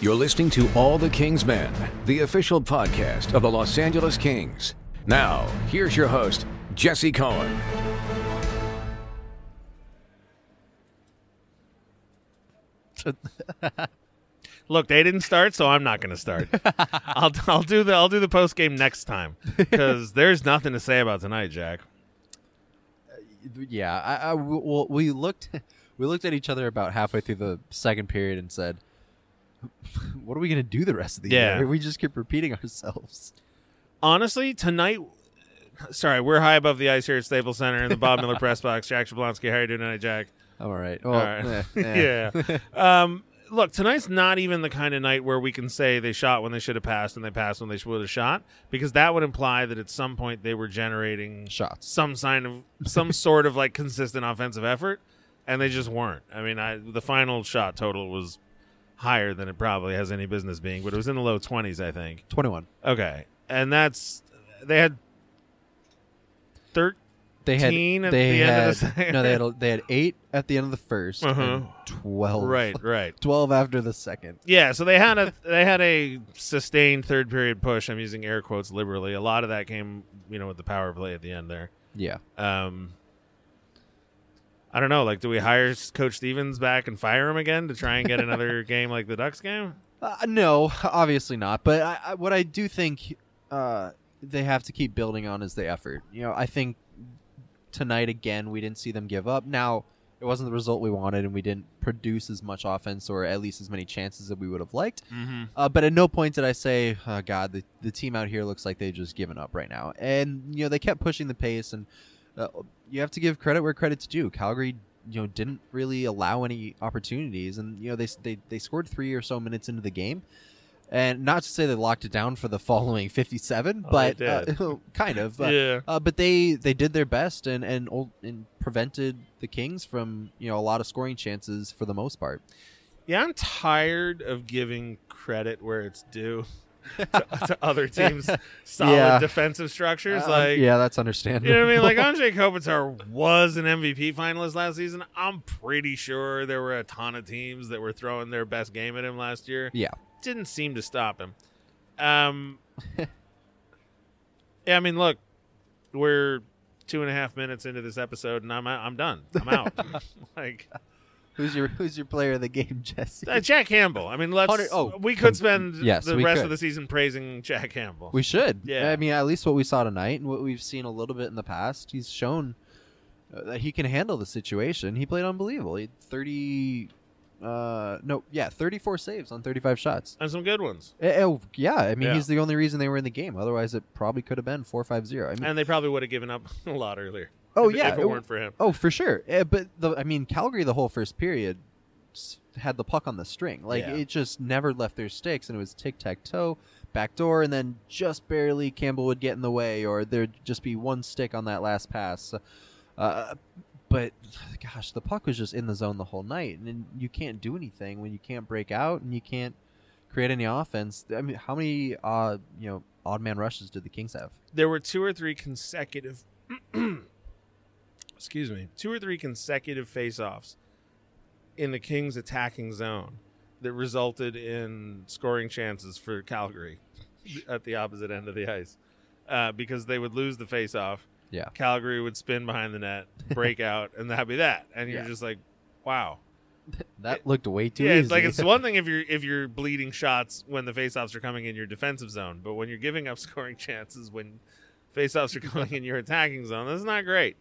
You're listening to All the Kings Men, the official podcast of the Los Angeles Kings. Now, here's your host, Jesse Cohen. Look, they didn't start, so I'm not going to start. I'll I'll do the I'll do the post game next time because there's nothing to say about tonight, Jack. Yeah, I, I- w- well, we looked we looked at each other about halfway through the second period and said, "What are we gonna do the rest of the Yeah. year?" We just keep repeating ourselves. Honestly, tonight. Sorry, we're high above the ice here at Staples Center in the Bob Miller press box. Jack Jablonski, how are you doing tonight, Jack? I'm all right. Well, All right. eh, eh. yeah. Um, look, tonight's not even the kind of night where we can say they shot when they should have passed and they passed when they should have shot, because that would imply that at some point they were generating Shots. some sign of some sort of like consistent offensive effort, and they just weren't. I mean, I the final shot total was higher than it probably has any business being, but it was in the low twenties, I think. 21. Okay, and that's they had thirteen. They had at they the end had of the second. no, they had they had eight at the end of the 1st Uh-huh. and twelve. Right, right. twelve after the second. Yeah, so they had a they had a sustained third period push. I'm using air quotes liberally. A lot of that came, you know, with the power play at the end there. Yeah. Um, I don't know. Like, do we hire Coach Stevens back and fire him again to try and get another game like the Ducks game? Uh, no, obviously not. But I, I, what I do think uh, they have to keep building on is the effort. You know, I think tonight again we didn't see them give up. Now it wasn't the result we wanted, and we didn't produce as much offense or at least as many chances that we would have liked. Mm-hmm. Uh, but at no point did I say, oh, "God, the, the team out here looks like they've just given up right now." And you know, they kept pushing the pace, and uh, you have to give credit where credit's due. Calgary, you know, didn't really allow any opportunities, and you know, they they they scored three or so minutes into the game. And not to say they locked it down for the following 57, Oh, but uh, kind of. But, yeah. uh, but they they did their best and and ol- and prevented the Kings from you know a lot of scoring chances for the most part. Yeah, I'm tired of giving credit where it's due to, to other teams' solid Yeah. defensive structures. Uh, like, yeah, that's understandable. You know what I mean? Like Anze Kopitar was an MVP finalist last season. I'm pretty sure there were a ton of teams that were throwing their best game at him last year. yeah, Didn't seem to stop him. Um, yeah, I mean, look, we're two and a half minutes into this episode, and I'm I'm done. I'm out. like who's your who's your player of the game, Jesse? uh, Jack Campbell. I mean, let's. Hunter- oh, we could spend yes, the we rest could. of the season praising Jack Campbell. We should. Yeah. I mean, at least what we saw tonight and what we've seen a little bit in the past, he's shown uh, that he can handle the situation. He played unbelievable. He had 30 uh no, yeah, 34 saves on 35 shots. and some good ones. Eh, oh, yeah, I mean, Yeah. he's the only reason they were in the game. Otherwise, it probably could have been 4-5-0. I mean, And they probably would have given up a lot earlier. Oh, if, yeah, if it weren't for him. Oh, for sure. Eh, but the I mean, Calgary the whole first period had the puck on the string. Like Yeah. it just never left their sticks, and it was tic tac toe, back door, and then just barely Campbell would get in the way, or there'd just be one stick on that last pass. Uh, but gosh, the puck was just in the zone the whole night, and you can't do anything when you can't break out and you can't create any offense. I mean, how many uh you know odd man rushes did the Kings have? there were two or three consecutive excuse me two or three consecutive face-offs in the kings attacking zone that resulted in scoring chances for calgary at the opposite end of the ice uh, because they would lose the face-off Yeah. calgary would spin behind the net break out and that'd be that and you're Yeah. just like wow That looked way too yeah, easy. it's like it's one thing if you're if you're bleeding shots when the faceoffs are coming in your defensive zone, but when you're giving up scoring chances when faceoffs are coming in your attacking zone, that's not great.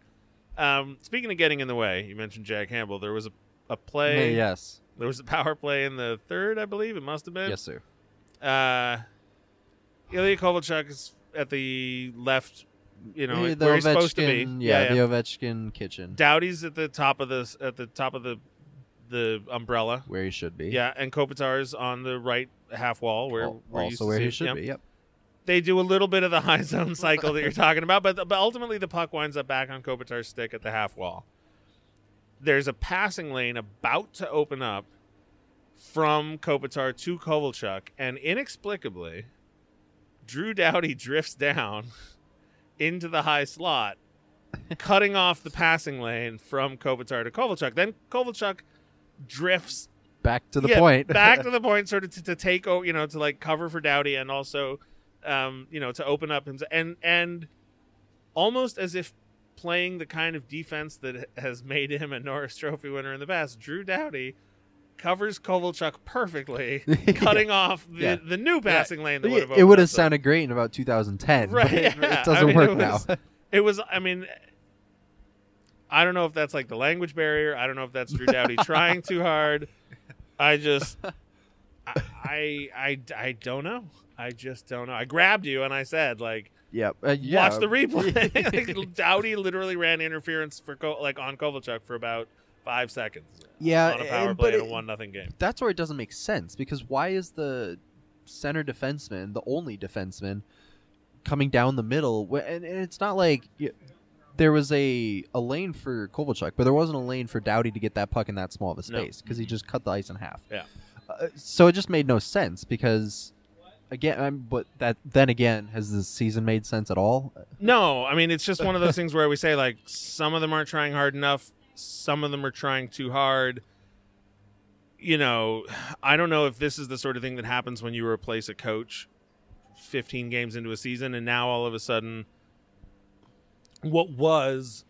Um, speaking of getting in the way, you mentioned Jack Campbell. There was a, a play. yes, There was a power play in the third, I believe it must have been. yes, sir. Uh, Ilya Kovalchuk is at the left, you know, Yeah, the where he's supposed to be. Ovechkin- Yeah, the Ovechkin kitchen, Doughty's at the top of the at the top of the the umbrella. where he should be. Yeah, and Kopitar's on the right half wall where also where he should Yep. be. Yep. They do a little bit of the high zone cycle that you're talking about, but but ultimately the puck winds up back on Kopitar's stick at the half wall. There's a passing lane about to open up from Kopitar to Kovalchuk, and inexplicably, Drew Doughty drifts down into the high slot, cutting off the passing lane from Kopitar to Kovalchuk. Then Kovalchuk drifts back to the Yeah, point. back to the point, sort of to, to take over, you know, to like cover for Doughty and also, um, you know, to open up and and and almost as if playing the kind of defense that has made him a Norris Trophy winner in the past, Drew Doughty covers Kovalchuk perfectly, cutting off the, Yeah. the new passing lane that it would have opened up the- sounded great in about 2010. Right, but it, yeah. it doesn't I mean, work it now. It was, I mean, I don't know if that's like the language barrier. I don't know if that's Drew Doughty trying too hard. I just, I, I, I, I don't know. I just don't know. I grabbed you and I said, like, yep. Uh, yeah. watch the replay. like, Doughty literally ran interference for Ko- like on Kovalchuk for about five seconds yeah, on a power and- play in a one nothing game. that's where it doesn't make sense because why is the center defenseman the only defenseman coming down the middle? And, and it's not like y- there was a, a lane for Kovalchuk, but there wasn't a lane for Doughty to get that puck in that small of a No. space because he just cut the ice in half. Yeah. Uh, so it just made no sense because again, I'm, but that then again, has the season made sense at all? No, I mean it's just one of those things where we say like some of them aren't trying hard enough, some of them are trying too hard. You know, I don't know if this is the sort of thing that happens when you replace a coach 15 games into a season and now all of a sudden what was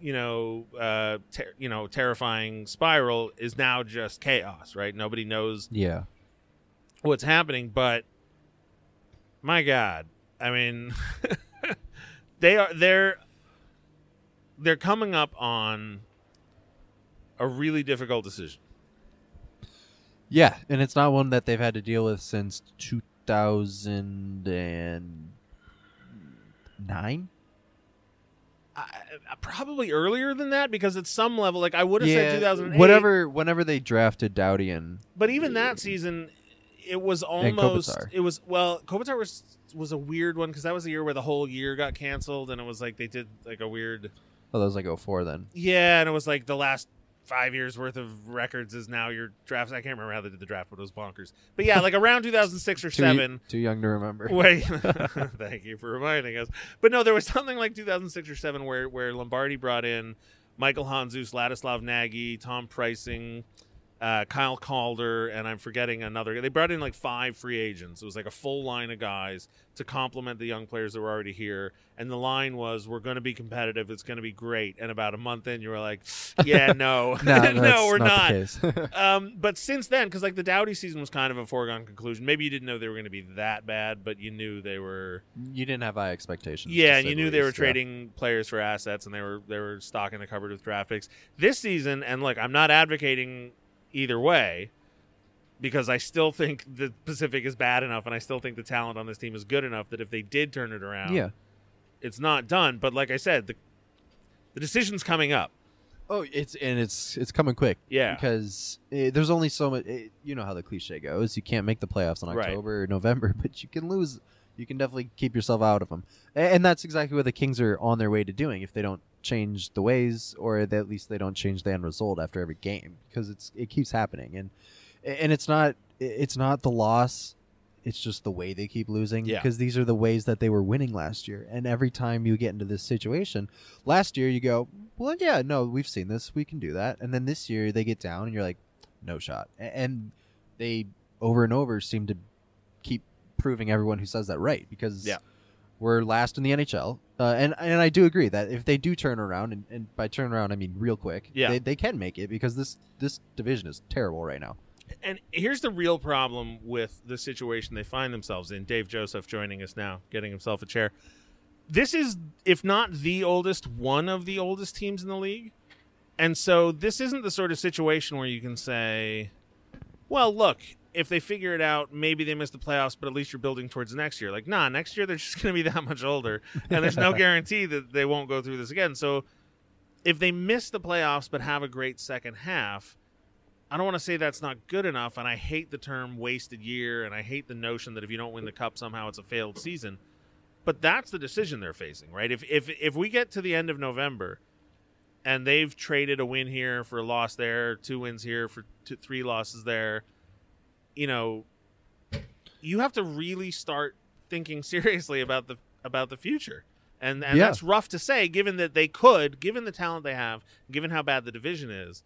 you know, uh, ter- you know, terrifying spiral is now just chaos, right? Nobody knows Yeah. what's happening, but my God, I mean, they are they're they're coming up on a really difficult decision. Yeah, and it's not one that they've had to deal with since 2009. I, I- probably earlier than that because at some level, like I would have said 2008, whatever. Whenever they drafted Doughty and But even that season, it was almost it was well, Kopitar was was a weird one because that was the year where the whole year got canceled, and it was like they did like a weird oh, that was like 04 then. Yeah, and it was like the last five years worth of records is now your drafts. I can't remember how they did the draft, but it was bonkers. But yeah, like around 2006 or Too, seven. too young to remember. Wait, thank you for reminding us. But no, there was something like 2006 or seven where where Lombardi brought in Michael Handzus, Ladislav Nagy, Tom Preissing, uh, Kyle Calder, and I'm forgetting another. They brought in like five free agents. It was like a full line of guys to complement the young players that were already here. And the line was, "We're going to be competitive. It's going to be great." And about a month in, you were like, "Yeah, no, no, no, we're not. not." Um, but since then, because like the Doughty season was kind of a foregone conclusion. Maybe you didn't know they were going to be that bad, but you knew they were. you didn't have high expectations. Yeah, and you knew they were least, yeah. trading players for assets, and they were they were stocking the cupboard with draft picks this season. And look, I'm not advocating either way because I still think the Pacific is bad enough, and I still think the talent on this team is good enough that if they did turn it around, Yeah. it's not done. But like I said, the the decision's coming up. Oh, it's and it's it's coming quick. Yeah. Because eh, there's only so much. eh, you know how the cliche goes. You can't make the playoffs in Right. October or November, but you can lose. You can definitely keep yourself out of them, and that's exactly what the Kings are on their way to doing. If they don't change the ways, or they, at least they don't change the end result after every game, because it's it keeps happening, and and it's not it's not the loss. It's just the way they keep losing Yeah. because these are the ways that they were winning last year. And every time you get into this situation, last year you go, well, yeah, no, we've seen this, we can do that. And then this year they get down, and you're like, no shot. And they over and over seem to keep proving everyone who says that right because Yeah. we're last in the NHL. Uh, and and I do agree that if they do turn around, and, and by turn around I mean real quick, Yeah. they, they can make it because this this division is terrible right now. And here's the real problem with the situation they find themselves in. Dave Joseph joining us now, getting himself a chair. This is, if not the oldest, one of the oldest teams in the league. And so this isn't the sort of situation where you can say, well, look, if they figure it out, maybe they miss the playoffs, but at least you're building towards next year. Like, nah, next year they're just going to be that much older. And there's no guarantee that they won't go through this again. So if they miss the playoffs but have a great second half, I don't want to say that's not good enough, and I hate the term wasted year, and I hate the notion that if you don't win the cup, somehow it's a failed season. But that's the decision they're facing, right? If if if we get to the end of November, and they've traded a win here for a loss there, two wins here for two, three losses there, you know, you have to really start thinking seriously about the about the future. And and Yeah. that's rough to say given that they could, given the talent they have, given how bad the division is,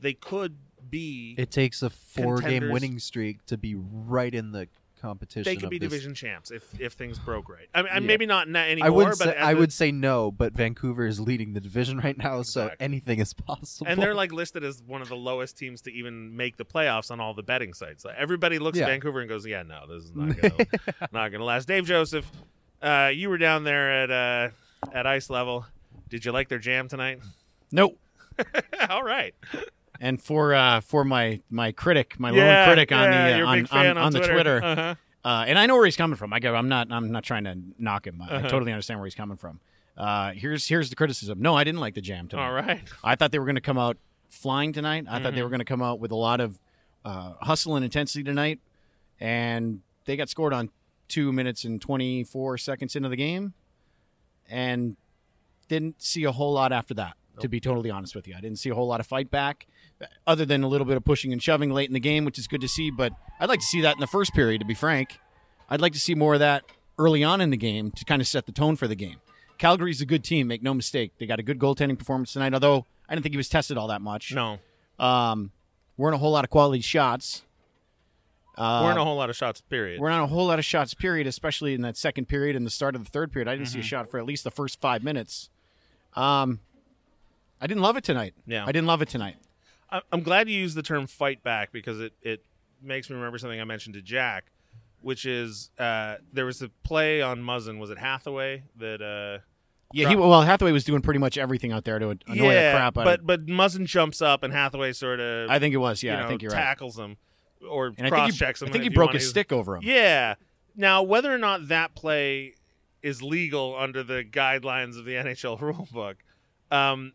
they could be It takes a four game winning streak to be right in the competition. they could be this. division champs if if things broke right. I mean, Yeah. maybe not na- anymore, I would but say I the- would say no, but Vancouver is leading the division right now, so anything is possible. and they're like listed as one of the lowest teams to even make the playoffs on all the betting sites. Like, everybody looks Yeah. at Vancouver and goes, "Yeah, no, this is not gonna not gonna last." Dave Joseph, uh, you were down there at uh, at ice level. Did you like their jam tonight? Nope. all right. And for uh, for my my critic, my yeah, lone critic on yeah, the uh, on, big on, on the Twitter. Twitter, Uh-huh. uh, and I know where he's coming from. I go, I'm not I'm not trying to knock him. I Uh-huh. totally understand where he's coming from. Uh, here's here's the criticism. No, I didn't like the jam tonight. All right. I thought they were going to come out flying tonight. I thought they Mhm. were going to come out with a lot of uh, hustle and intensity tonight, and they got scored on two minutes and 24 seconds into the game, and didn't see a whole lot after that. To be totally honest with you, I didn't see a whole lot of fight back, other than a little bit of pushing and shoving late in the game, which is good to see. But I'd like to see that in the first period. To be frank, I'd like to see more of that early on in the game to kind of set the tone for the game. Calgary's a good team, make no mistake. They got a good goaltending performance tonight, although I didn't think he was tested all that much. No, Um, weren't a whole lot of quality shots. Uh, we're in a whole lot of shots. Period. we're not a whole lot of shots, period, especially in that second period and the start of the third period. I didn't see a Mm-hmm. shot for at least the first five minutes. Um, I didn't love it tonight. Yeah. I didn't love it tonight. I- I'm glad you used the term "fight back" because it it makes me remember something I mentioned to Jack, which is uh, there was a play on Muzzin. Was it Hathaway that? Uh, Yeah, he, well, Hathaway was doing pretty much everything out there to annoy yeah, the crap out but but but Muzzin jumps up and Hathaway sort of I think it was. Yeah, you know, I think you're right. tackles him or And I think cross he, checks him. I think he broke his use- stick over him. Yeah. Now, whether or not that play is legal under the guidelines of the NHL rulebook, um,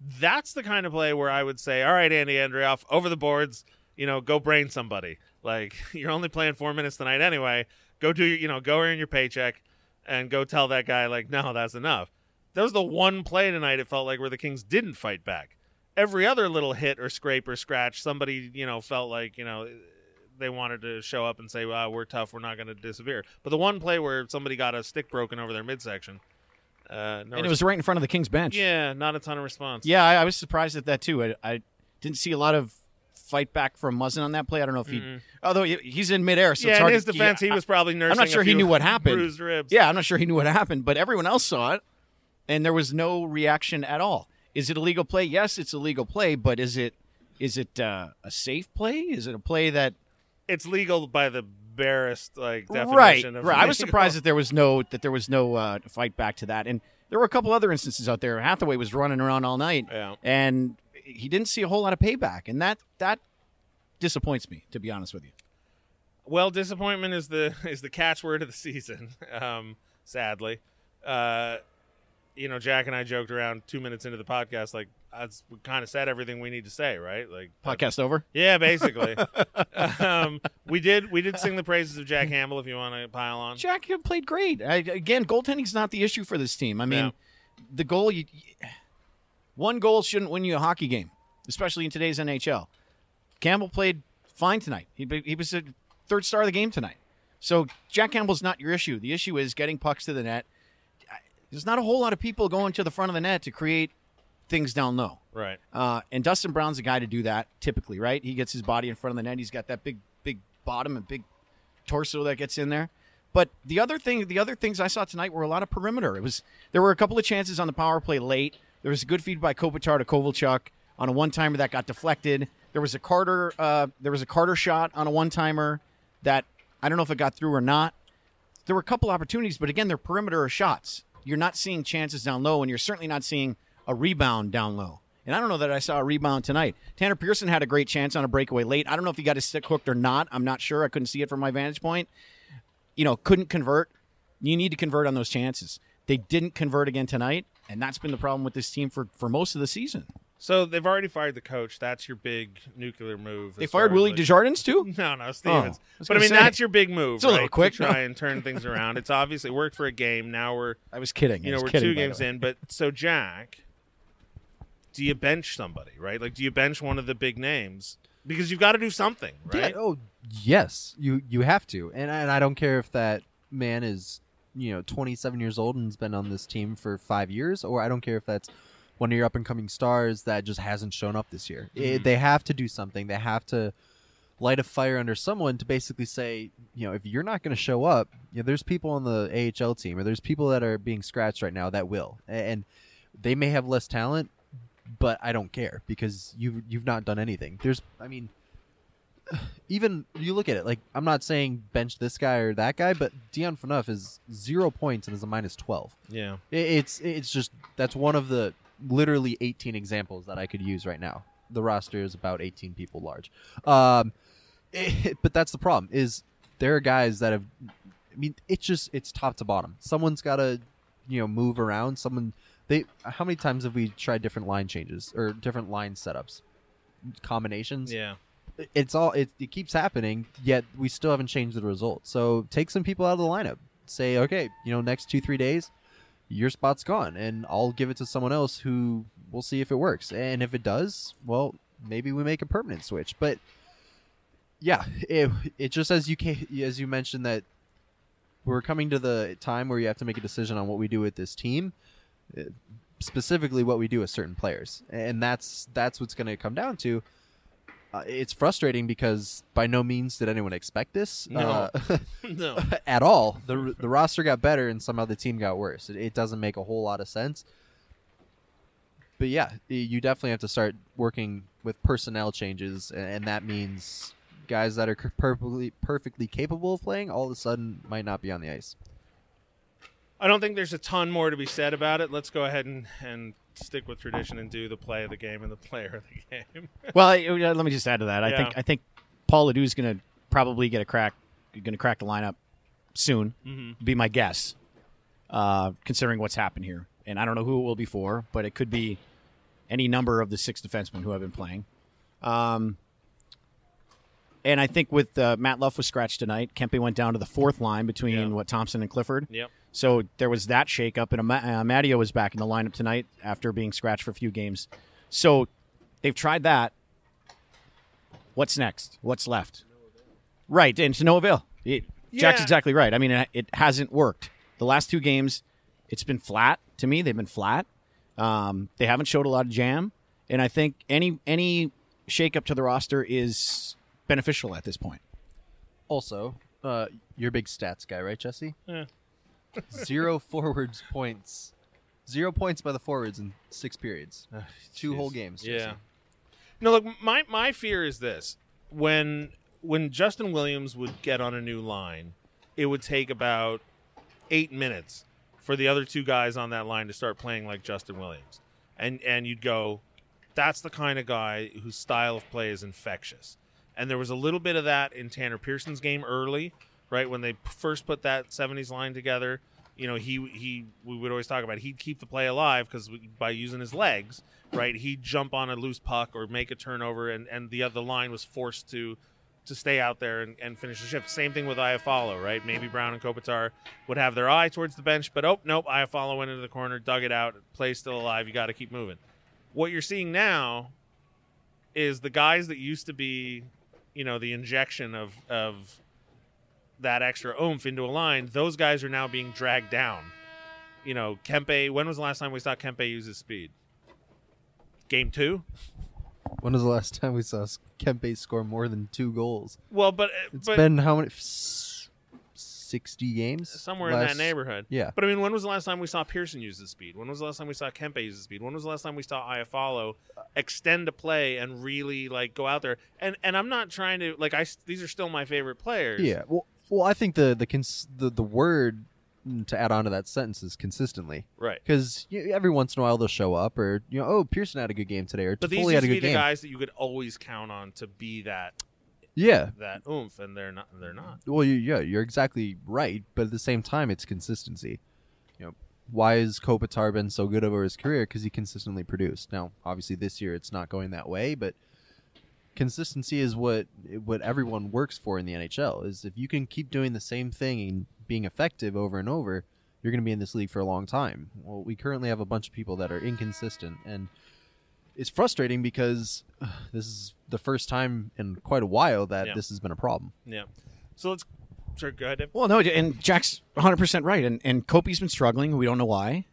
that's the kind of play where I would say, all right, Andy Andreoff, over the boards, you know, go brain somebody. Like, you're only playing four minutes tonight anyway. Go do your, you know, go earn your paycheck and go tell that guy, like, no, that's enough. That was the one play tonight, it felt like, where the Kings didn't fight back. Every other little hit or scrape or scratch, somebody, you know, felt like, you know, they wanted to show up and say, "Wow, we're tough. We're not going to disappear." But the one play where somebody got a stick broken over their midsection, uh, no and it was right in front of the Kings bench. yeah, not a ton of response. Yeah, I, I was surprised at that too. I, I didn't see a lot of fight back from Muzzin on that play. I don't know if he, Mm-mm. although he- he's in midair, so yeah. it's In his to, defense, yeah, he was probably nursing. I'm not sure a he knew what happened. Bruised ribs. Yeah, I'm not sure he knew what happened, but everyone else saw it, and there was no reaction at all. Is it a legal play? Yes, it's a legal play, but is it is it uh, a safe play? Is it a play that it's legal by the barest like definition right? of Right. I was surprised that there was no that there was no uh, fight back to that, and there were a couple other instances out there. Hathaway was running around all night, Yeah. and he didn't see a whole lot of payback, and that that disappoints me, to be honest with you. Well, disappointment is the is the catchword of the season. Um, sadly, uh, you know, Jack and I joked around two minutes into the podcast, like that's we kind of said everything we need to say, right? Like Podcast over. Yeah, basically. um, we did we did sing the praises of Jack Campbell. If you want to pile on, Jack played great. I, again, goaltending's not the issue for this team. I mean, Yeah. the goal you one goal shouldn't win you a hockey game, especially in today's NHL. Campbell played fine tonight. He he was a third star of the game tonight. So Jack Campbell's not your issue. The issue is getting pucks to the net. There's not a whole lot of people going to the front of the net to create things down low. right? Uh, and Dustin Brown's the guy to do that typically, right? He gets his body in front of the net. He's got that big, big bottom and big torso that gets in there. But the other thing, the other things I saw tonight were a lot of perimeter. It was there were a couple of chances on the power play late. There was a good feed by Kopitar to Kovalchuk on a one timer that got deflected. There was a Carter, uh, there was a Carter shot on a one timer that I don't know if it got through or not. There were a couple opportunities, but again, they're perimeter shots. You're not seeing chances down low, and you're certainly not seeing a rebound down low. And I don't know that I saw a rebound tonight. Tanner Pearson had a great chance on a breakaway late. I don't know if he got his stick hooked or not. I'm not sure. I couldn't see it from my vantage point. You know, couldn't convert. You need to convert on those chances. They didn't convert again tonight, and that's been the problem with this team for, for most of the season. So they've already fired the coach. That's your big nuclear move. They fired Willie like- Desjardins too. No, no, oh, Stevens. Oh, I but I mean, say. that's your big move. It's a little quick, to try no? and turn things around. It's obviously worked for a game. Now we're I was kidding. you know we're kidding, two games in. But so Jack, do you bench somebody? Right? Like, do you bench one of the big names? Because you've got to do something, right? Yeah, oh, yes, you you have to, and and I don't care if that man is you know 27 years old and has been on this team for five years, or I don't care if that's one of your up and coming stars that just hasn't shown up this year. Mm-hmm. It- they have to do something. They have to light a fire under someone to basically say, you know, if you're not going to show up, you know, there's people on the AHL team or there's people that are being scratched right now that will, and they may have less talent, but I don't care because you've you've not done anything. There's, I mean, even you look at it like I'm not saying bench this guy or that guy, but Dion Phaneuf is zero points and is a minus twelve. Yeah. It- It's it's just that's one of the literally 18 examples that I could use right now. The roster is about 18 people large, um, but that's the problem. Is there are guys that have. I mean, it's just it's top to bottom. Someone's got to, you know, move around. Someone they. How many times have we tried different line changes or different line setups, combinations? Yeah. it's all it, it keeps happening yet we still haven't changed the result so take some people out of the lineup say okay you know next two three days your spot's gone and i'll give it to someone else who we'll see if it works and if it does well maybe we make a permanent switch but yeah it, it just as you can as you mentioned that we're coming to the time where you have to make a decision on what we do with this team specifically what we do with certain players and that's that's what's going to come down to uh, it's frustrating because by no means did anyone expect this No. uh, no. at all. the The roster got better, and somehow the team got worse. It, it doesn't make a whole lot of sense. But yeah, you definitely have to start working with personnel changes, a- and that means guys that are perfectly perfectly capable of playing all of a sudden might not be on the ice. I don't think there's a ton more to be said about it. Let's go ahead and, and stick with tradition and do the play of the game and the player of the game. Well, I- uh, let me just add to that. I Yeah. think I think Paul LaDue's going to probably get a crack, going to crack the lineup soon. Mhm. Be my guess, uh, considering what's happened here. And I don't know who it will be for, but it could be any number of the six defensemen who have been playing. Um, and I think with uh, Matt Luff was scratched tonight, Kempe went down to the fourth line between Yeah. what Thompson and Clifford. yep. So there was that shakeup, and Ama- uh, Amadio was back in the lineup tonight after being scratched for a few games. So they've tried that. What's next? What's left? Right, and to no avail. It, Jack's exactly right. I mean, it, it hasn't worked. The last two games, it's been flat to me. They've been flat. Um, they haven't showed a lot of jam, and I think any any shakeup to the roster is beneficial at this point. Also, uh, you're a big stats guy, right, Jesse? Yeah. Zero forwards points, zero points by the forwards in six periods, oh, two whole games. Jesse. Yeah. No, look, my my fear is this: when when Justin Williams would get on a new line, it would take about eight minutes for the other two guys on that line to start playing like Justin Williams, and and you'd go, that's the kind of guy whose style of play is infectious. And there was a little bit of that in Tanner Pearson's game early, right when they first put that '70s line together. You know, he he we would always talk about it. he'd keep the play alive because by using his legs, right, he'd jump on a loose puck or make a turnover, and and the other line was forced to to stay out there and, and finish the shift. Same thing with Iafallo, right? Maybe Brown and Kopitar would have their eye towards the bench, but oh nope, Iafallo went into the corner, dug it out, play still alive. You got to keep moving. What you're seeing now is the guys that used to be, you know, the injection of of that extra oomph into a line. Those guys are now being dragged down. You know, Kempe. When was the last time we saw Kempe use his speed? Game two. When was the last time we saw Kempe score more than two goals? Well, but uh, It's but been how many? Sixty games. somewhere in that neighborhood. Yeah. But I mean, when was the last time we saw Pearson use his speed? When was the last time we saw Kempe use his speed? When was the last time we saw Iafallo extend a play and really like go out there? And and I'm not trying to like I these are still my favorite players. Yeah. Well, well, I think the the cons- the, the word mm, to add on to that sentence is consistently Right. because every once in a while they'll show up or you know oh Pearson had a good game today or But these Toffoli used had a to be good the game. guys that you could always count on to be that Yeah. that oomph, and they're not. They're not. Well, you, yeah, you're exactly right, but at the same time, it's consistency. You know, why has Kopitar been so good over his career? Because he consistently produced. Now, obviously, this year it's not going that way, but consistency is what what everyone works for in the NHL. Is if you can keep doing the same thing and being effective over and over, you're going to be in this league for a long time. Well, we currently have a bunch of people that are inconsistent, and it's frustrating because uh, this is the first time in quite a while that Yeah. this has been a problem. Yeah. So let's. Sure, go ahead. Dave. Well, no, and Jack's 100% right. And, and Kopi's been struggling. We don't know why.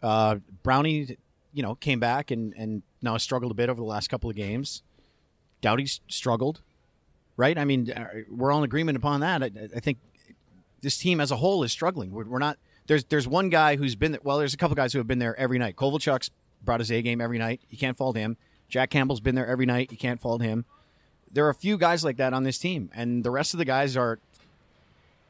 Uh, Brownie you know, came back and and now has struggled a bit over the last couple of games. Doughty's struggled, right? I mean, uh, we're all in agreement upon that. I, I think this team as a whole is struggling. We're, we're not. There's there's one guy who's been there, well. There's a couple guys who have been there every night. Kovalchuk's brought his A game every night. You can't fault him. Jack Campbell's been there every night. You can't fault him. There are a few guys like that on this team, and the rest of the guys are.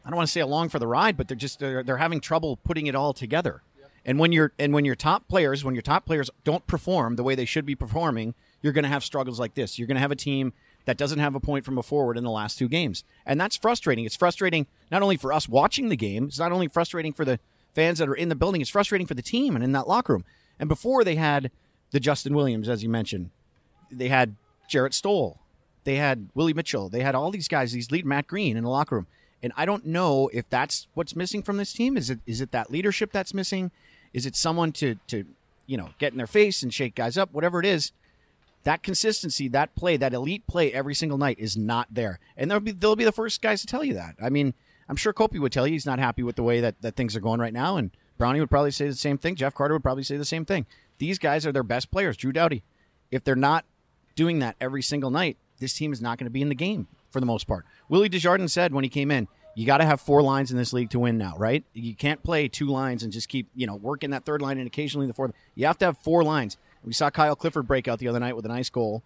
I don't want to say along for the ride, but they're just they're, they're having trouble putting it all together. And when you're and when your top players, when your top players don't perform the way they should be performing, you're going to have struggles like this. You're going to have a team that doesn't have a point from a forward in the last two games, and that's frustrating. It's frustrating not only for us watching the game. It's not only frustrating for the fans that are in the building. It's frustrating for the team and in that locker room. And before they had the Justin Williams, as you mentioned, they had Jarrett Stoll, they had Willie Mitchell, they had all these guys, these lead Matt Greene in the locker room. And I don't know if that's what's missing from this team. Is it is it that leadership that's missing? Is it someone to to you know get in their face and shake guys up? Whatever it is, that consistency, that play, that elite play every single night is not there. And they'll be they'll be the first guys to tell you that. I mean, I'm sure Kopi would tell you he's not happy with the way that, that things are going right now, and Brownie would probably say the same thing. Jeff Carter would probably say the same thing. These guys are their best players. Drew Doughty. If they're not doing that every single night, this team is not going to be in the game for the most part. Willie Desjardins said when he came in, you got to have four lines in this league to win now, right? You can't play two lines and just keep, you know, working that third line and occasionally the fourth. You have to have four lines. We saw Kyle Clifford break out the other night with a nice goal.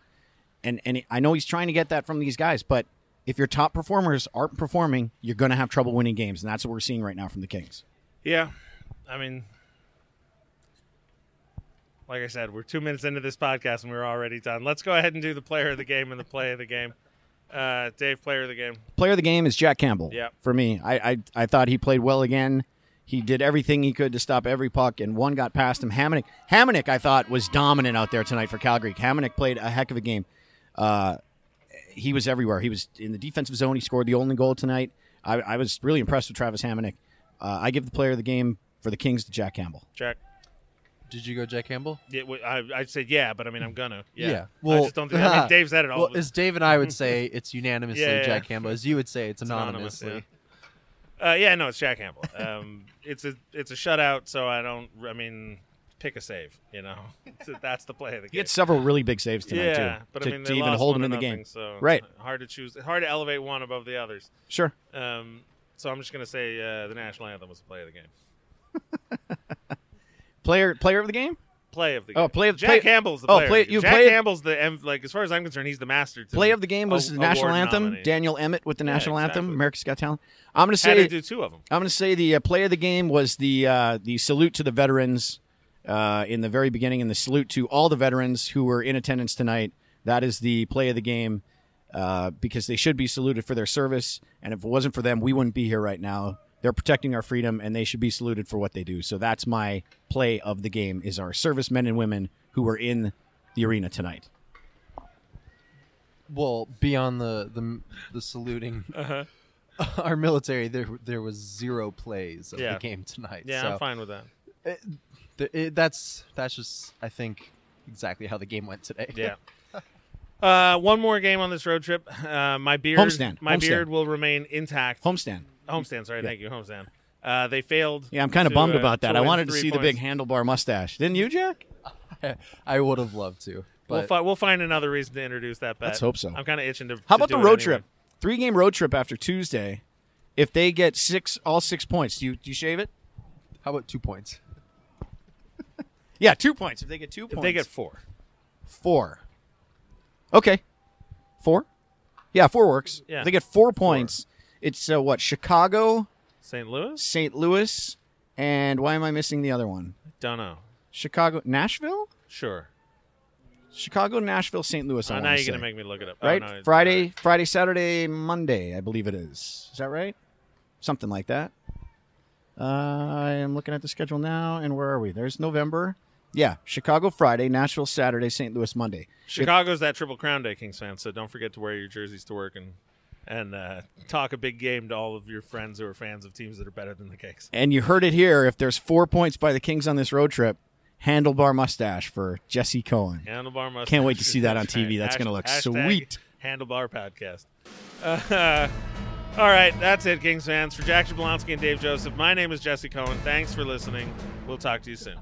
And and I know he's trying to get that from these guys, but if your top performers aren't performing, you're going to have trouble winning games, and that's what we're seeing right now from the Kings. Yeah, I mean, like I said, we're two minutes into this podcast and we're already done. Let's go ahead and do the player of the game and the play of the game. Uh, Dave, player of the game. Player of the game is Jack Campbell. Yeah. For me, I, I I thought he played well again. He did everything he could to stop every puck, and one got past him. Hamonic, Hamonic, I thought was dominant out there tonight for Calgary. Hamonic played a heck of a game. Uh, he was everywhere. He was in the defensive zone. He scored the only goal tonight. I, I was really impressed with Travis Hamonic. Uh, I give the player of the game for the Kings to Jack Campbell. Jack. Did you go Jack Campbell? Yeah, w- I, I said yeah, but I mean I'm gonna. Yeah. Yeah. I just don't think. I mean, Dave said it all. Well, as Dave and I would say, it's unanimously Yeah, yeah. Jack Campbell. As you would say, it's, It's anonymous, anonymously. Uh, yeah, no, it's Jack Campbell. Um, it's a it's a shutout, so I don't. I mean, pick a save. You know, that's the play of the He game. had several really big saves tonight yeah, too, but to, I mean, to even hold him in the nothing, game. So Right. hard to choose. Hard to elevate one above the others. Sure. Um, so I'm just gonna say uh, the national anthem was the play of the game. Player player of the game? Play of the Oh, play of- Jack play- Campbell's the oh, player. play- you. Jack play- Campbell's the like as far as I'm concerned, he's the master. Play of the game was a- the national anthem. nominee. Daniel Emmet with the Yeah, national anthem. America's Got Talent. I'm going to Had say to do two of them. I'm going to say the uh, play of the game was the uh, the salute to the veterans uh, in the very beginning, and the salute to all the veterans who were in attendance tonight. That is the play of the game uh, because they should be saluted for their service, and if it wasn't for them, we wouldn't be here right now. They're protecting our freedom, and they should be saluted for what they do. So that's my play of the game: is our servicemen and women who were in the arena tonight. Well, beyond the the, the saluting, Uh-huh. our military, there there was zero plays of Yeah. the game tonight. Yeah, so I'm fine with that. th- it, that's that's just I think exactly how the game went today. Yeah. Uh, one more game on this road trip. Uh, my beard, Homestand. my Homestand. beard will remain intact. Homestand. Homestand, sorry, thank you, homestand. Uh, they failed. Yeah, I'm kind of bummed uh, about that. I wanted to three see the big handlebar mustache. Didn't you, Jack? I would have loved to, but We'll, fi- we'll find another reason to introduce that bet. Let's hope so. I'm kind of itching to. How to about the do it road anyway. trip? Three game road trip after Tuesday. If they get six, all six points, do you do you shave it? how about two points? Yeah, two points. If they get two If points, they get four, four. Okay, four. Yeah, four works. Yeah. If they get four points. It's uh, what Chicago, St. Louis, St. Louis, and why am I missing the other one? I don't know. Chicago, Nashville, Sure. Chicago, Nashville, St. Louis. I Uh, now wanna you're gonna make me look it up. Oh, right? no, it's- Friday, Friday, Saturday, Monday, I believe it is. Is that right? Something like that. Uh, I am looking at the schedule now, and where are we? There's November. Yeah, Chicago Friday, Nashville Saturday, St. Louis Monday. Chicago's that Triple Crown Day, Kings fans. So don't forget to wear your jerseys to work and and uh, talk a big game to all of your friends who are fans of teams that are better than the Kings. And you heard it here. If there's four points by the Kings on this road trip, handlebar mustache for Jesse Cohen. Handlebar mustache. Can't wait to see that on. TV. That's gonna look sweet. Handlebar podcast. Uh, all right, that's it, Kings fans. For Jack Jablonski and Dave Joseph, my name is Jesse Cohen. Thanks for listening. We'll talk to you soon.